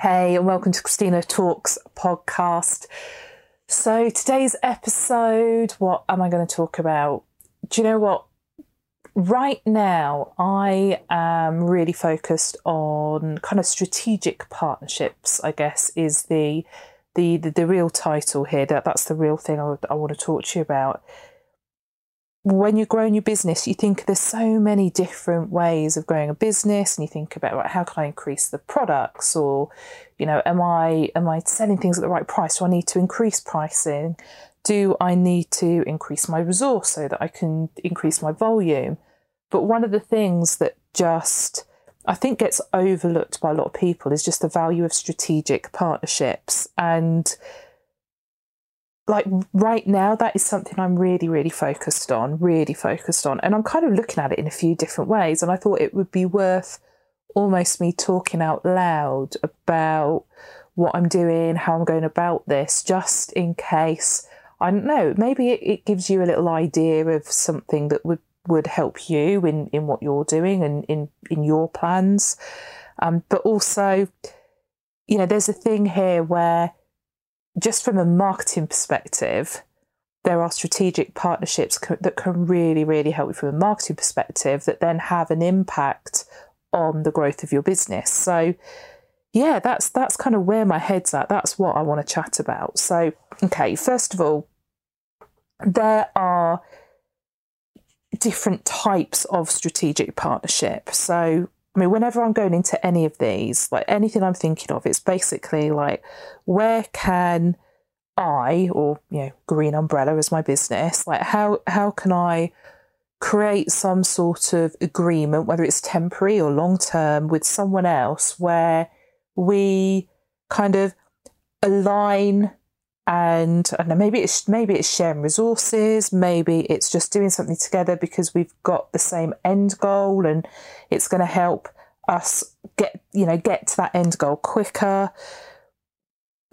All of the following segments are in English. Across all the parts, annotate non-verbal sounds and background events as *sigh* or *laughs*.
Hey, and welcome to Christina Talks podcast. So, today's episode, what am I going to talk about? Do you know what? Right now, I am really focused on kind of strategic partnerships, I guess, is the the, the, the real title here. That that's the real thing I, I want to talk to you about when you're growing your business, you think there's so many different ways of growing a business, and you think about right, how can I increase the products, or you know, am I am I selling things at the right price? Do I need to increase pricing? Do I need to increase my resource so that I can increase my volume? But one of the things that just I think gets overlooked by a lot of people is just the value of strategic partnerships and like right now that is something i'm really really focused on really focused on. And i'm kind of looking at it in a few different ways and i thought it would be worth almost me talking out loud about what i'm doing how i'm going about this just in case i don't know maybe it, it gives you a little idea of something that would would help you in in what you're doing and in in your plans. Um, but also you know there's a thing here where just from a marketing perspective, there are strategic partnerships co- that can really, really help you from a marketing perspective that then have an impact on the growth of your business. So, yeah, that's that's kind of where my head's at. That's what I want to chat about. So, okay, first of all, there are different types of strategic partnership. So, I mean, whenever I'm going into any of these, like anything I'm thinking of, it's basically like, where can I, or you know, Green Umbrella as my business, like how how can I create some sort of agreement, whether it's temporary or long term, with someone else, where we kind of align and I know, maybe it's maybe it's sharing resources, maybe it's just doing something together because we've got the same end goal and it's going to help us get you know get to that end goal quicker.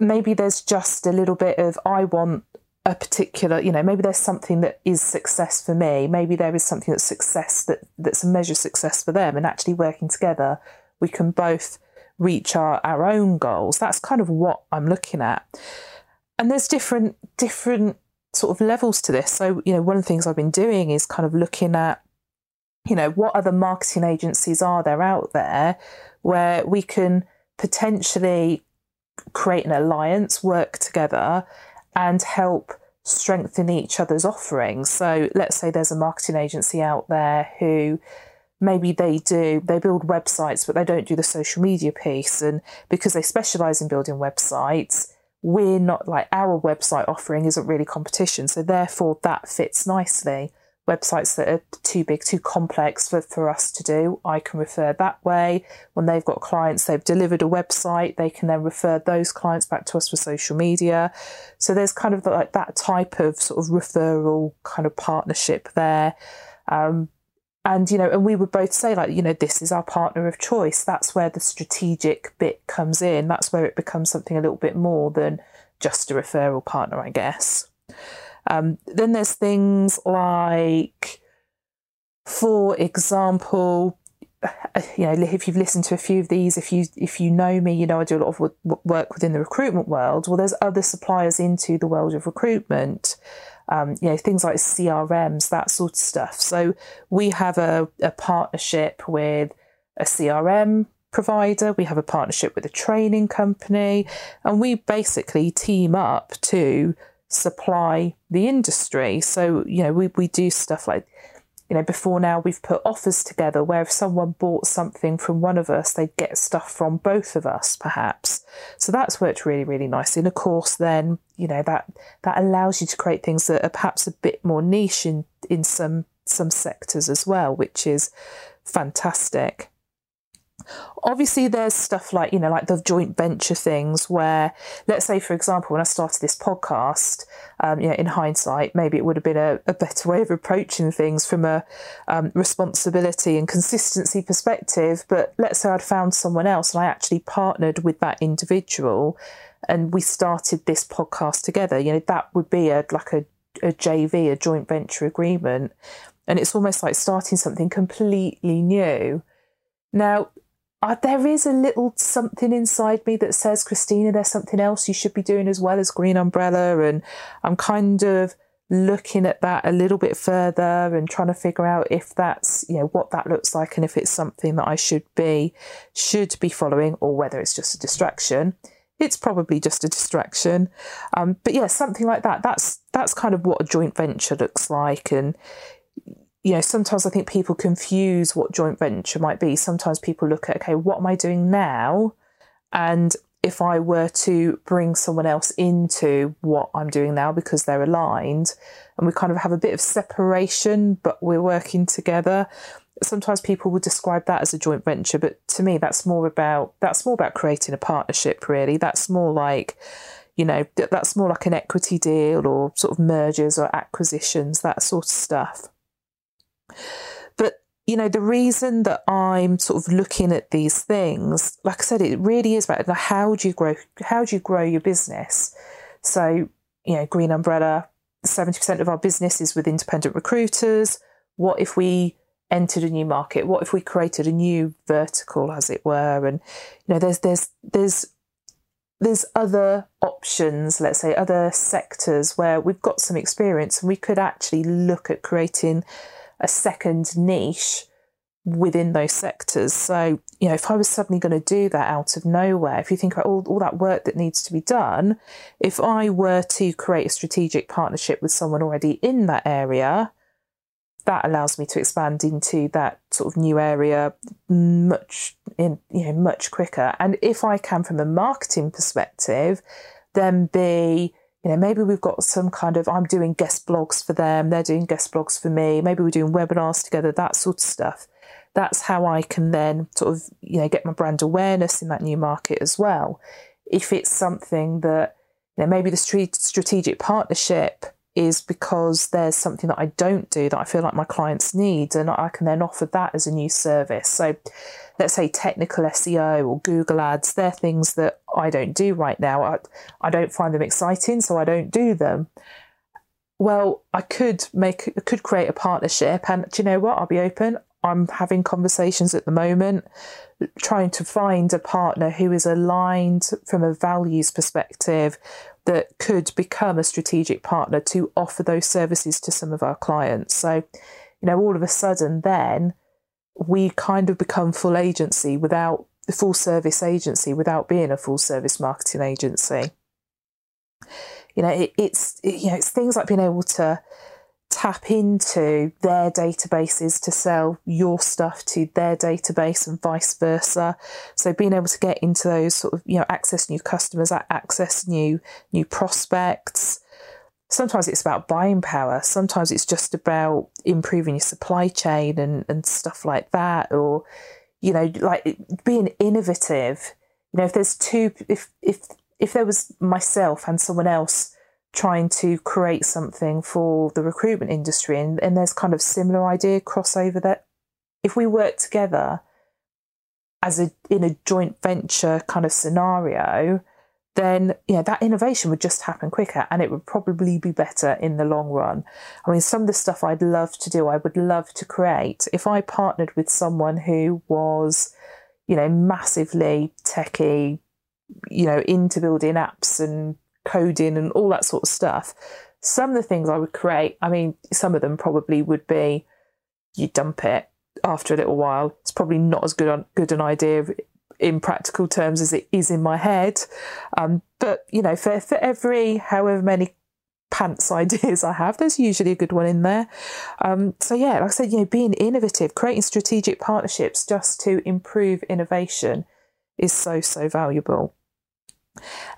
Maybe there's just a little bit of I want a particular, you know, maybe there's something that is success for me. Maybe there is something that's success that that's a measure of success for them, and actually working together, we can both reach our, our own goals. That's kind of what I'm looking at and there's different different sort of levels to this. So, you know, one of the things I've been doing is kind of looking at, you know, what other marketing agencies are there out there where we can potentially create an alliance, work together, and help strengthen each other's offerings. So, let's say there's a marketing agency out there who maybe they do they build websites but they don't do the social media piece and because they specialize in building websites we're not like our website offering isn't really competition. So therefore that fits nicely. Websites that are too big, too complex for, for us to do, I can refer that way. When they've got clients, they've delivered a website, they can then refer those clients back to us for social media. So there's kind of like that type of sort of referral kind of partnership there. Um, and you know and we would both say like you know this is our partner of choice. That's where the strategic bit comes in. That's where it becomes something a little bit more than just a referral partner i guess. Um, then there's things like for example you know if you've listened to a few of these if you if you know me you know i do a lot of work within the recruitment world. Well there's other suppliers into the world of recruitment um, you know, things like CRMs, that sort of stuff. So we have a, a partnership with a CRM provider, we have a partnership with a training company, and we basically team up to supply the industry. So, you know, we, we do stuff like you know, before now we've put offers together where if someone bought something from one of us, they'd get stuff from both of us, perhaps. So that's worked really, really nicely. And of course, then, you know, that that allows you to create things that are perhaps a bit more niche in, in some some sectors as well, which is fantastic. Obviously, there's stuff like, you know, like the joint venture things where, let's say, for example, when I started this podcast, um, you know, in hindsight, maybe it would have been a, a better way of approaching things from a um, responsibility and consistency perspective. But let's say I'd found someone else and I actually partnered with that individual and we started this podcast together, you know, that would be a like a, a JV, a joint venture agreement. And it's almost like starting something completely new. Now, uh, there is a little something inside me that says, Christina, there's something else you should be doing as well as Green Umbrella. And I'm kind of looking at that a little bit further and trying to figure out if that's, you know, what that looks like and if it's something that I should be, should be following or whether it's just a distraction. It's probably just a distraction. Um, but yeah, something like that. That's, that's kind of what a joint venture looks like. And, you know, sometimes I think people confuse what joint venture might be. Sometimes people look at, okay, what am I doing now? And if I were to bring someone else into what I'm doing now because they're aligned and we kind of have a bit of separation, but we're working together. Sometimes people would describe that as a joint venture, but to me, that's more about that's more about creating a partnership. Really, that's more like you know that's more like an equity deal or sort of mergers or acquisitions, that sort of stuff you know, the reason that I'm sort of looking at these things, like I said, it really is about how do you grow, how do you grow your business? So, you know, Green Umbrella, 70% of our business is with independent recruiters. What if we entered a new market? What if we created a new vertical, as it were? And, you know, there's, there's, there's, there's other options, let's say other sectors where we've got some experience and we could actually look at creating a second niche within those sectors. So, you know, if I was suddenly going to do that out of nowhere, if you think about all, all that work that needs to be done, if I were to create a strategic partnership with someone already in that area, that allows me to expand into that sort of new area much in you know much quicker. And if I can from a marketing perspective, then be you know, maybe we've got some kind of, I'm doing guest blogs for them, they're doing guest blogs for me, maybe we're doing webinars together, that sort of stuff. That's how I can then sort of, you know, get my brand awareness in that new market as well. If it's something that, you know, maybe the strategic partnership is because there's something that I don't do that I feel like my clients need, and I can then offer that as a new service. So, let's say technical SEO or Google Ads, they're things that I don't do right now. I, I don't find them exciting, so I don't do them. Well, I could make, I could create a partnership, and do you know what? I'll be open. I'm having conversations at the moment, trying to find a partner who is aligned from a values perspective that could become a strategic partner to offer those services to some of our clients. So, you know, all of a sudden, then we kind of become full agency without the full service agency without being a full service marketing agency. You know, it, it's it, you know it's things like being able to tap into their databases to sell your stuff to their database and vice versa. So being able to get into those sort of you know access new customers, access new new prospects, sometimes it's about buying power. Sometimes it's just about improving your supply chain and, and stuff like that or you know like being innovative. You know if there's two if if if there was myself and someone else trying to create something for the recruitment industry and, and there's kind of similar idea crossover that if we work together as a in a joint venture kind of scenario then know that innovation would just happen quicker and it would probably be better in the long run. I mean, some of the stuff I'd love to do, I would love to create if I partnered with someone who was, you know, massively techie, you know, into building apps and coding and all that sort of stuff. Some of the things I would create, I mean, some of them probably would be you dump it after a little while. It's probably not as good on good an idea in practical terms as it is in my head. Um, but you know, for, for every however many pants *laughs* ideas I have, there's usually a good one in there. Um, so yeah, like I said, you know, being innovative, creating strategic partnerships just to improve innovation is so so valuable.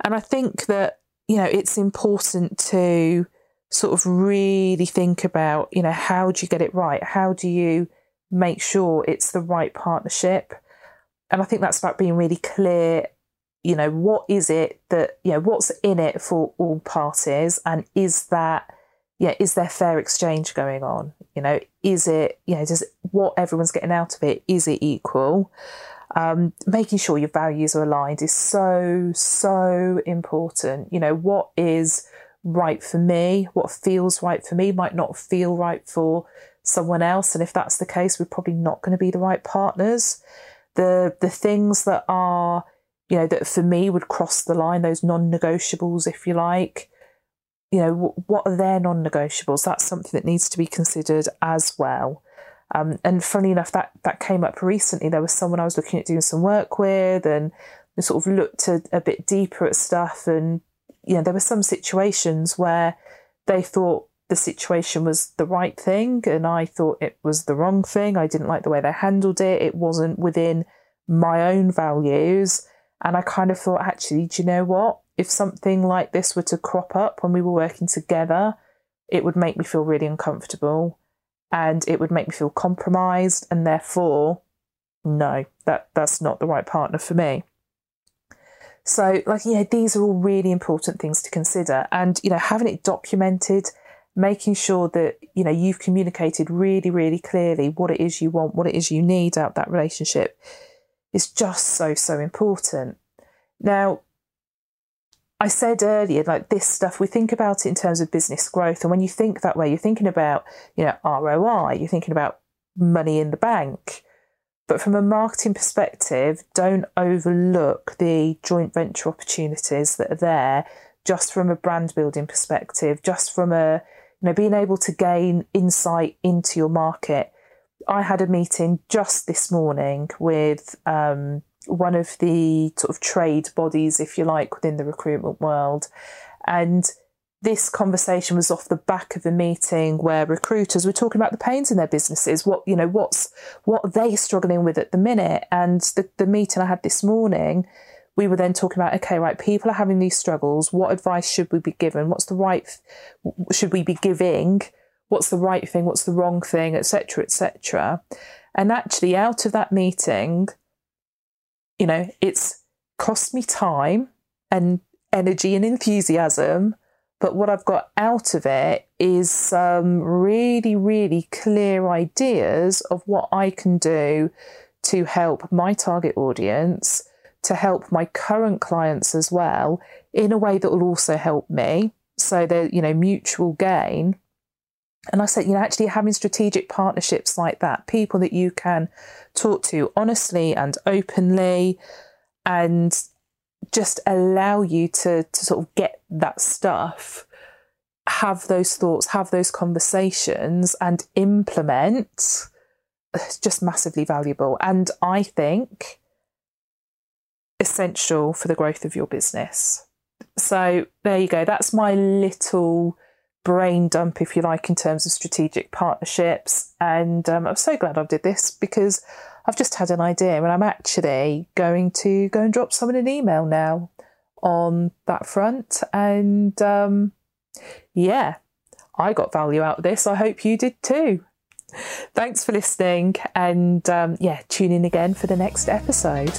And I think that you know it's important to sort of really think about you know how do you get it right? How do you make sure it's the right partnership? and I think that's about being really clear. You know, what is it that you know what's in it for all parties, and is that yeah, is there fair exchange going on? You know, is it you know does what everyone's getting out of it is it equal? Um, making sure your values are aligned is so so important. You know, what is right for me, what feels right for me might not feel right for someone else, and if that's the case, we're probably not going to be the right partners. the the things that are you know that for me would cross the line those non-negotiables if you like you know what are their non-negotiables that's something that needs to be considered as well um, and funny enough that that came up recently there was someone i was looking at doing some work with and we sort of looked a, a bit deeper at stuff and you know there were some situations where they thought the situation was the right thing and I thought it was the wrong thing. I didn't like the way they handled it. It wasn't within my own values. And I kind of thought, actually, do you know what? If something like this were to crop up when we were working together, it would make me feel really uncomfortable and it would make me feel compromised. And therefore, no, that, that's not the right partner for me. So, like, yeah, these are all really important things to consider. And, you know, having it documented, making sure that you know you've communicated really really clearly what it is you want what it is you need out that relationship is just so so important now i said earlier like this stuff we think about it in terms of business growth and when you think that way you're thinking about you know roi you're thinking about money in the bank but from a marketing perspective don't overlook the joint venture opportunities that are there just from a brand building perspective just from a you know, being able to gain insight into your market. I had a meeting just this morning with um, one of the sort of trade bodies, if you like, within the recruitment world. And this conversation was off the back of a meeting where recruiters were talking about the pains in their businesses, what you know, what's what are they struggling with at the minute. And the, the meeting I had this morning we were then talking about okay right people are having these struggles. What advice should we be given? What's the right should we be giving? What's the right thing? What's the wrong thing? Etc etc and actually out of that meeting you know it's cost me time and energy and enthusiasm but what I've got out of it is some really, really clear ideas of what I can do to help my target audience to help my current clients as well in a way that will also help me. So they're, you know, mutual gain. And I said, you know, actually having strategic partnerships like that, people that you can talk to honestly and openly and just allow you to, to sort of get that stuff, have those thoughts, have those conversations and implement, it's just massively valuable. And I think essential for the growth of your business. So there you go. That's my little brain dump, if you like, in terms of strategic partnerships. And um, I'm so glad I did this because I've just had an idea and I'm actually going to go and drop someone an email now on that front. And um, yeah, I got value out of this. I hope you did too. Thanks for listening. And um, yeah, tune in again for the next episode.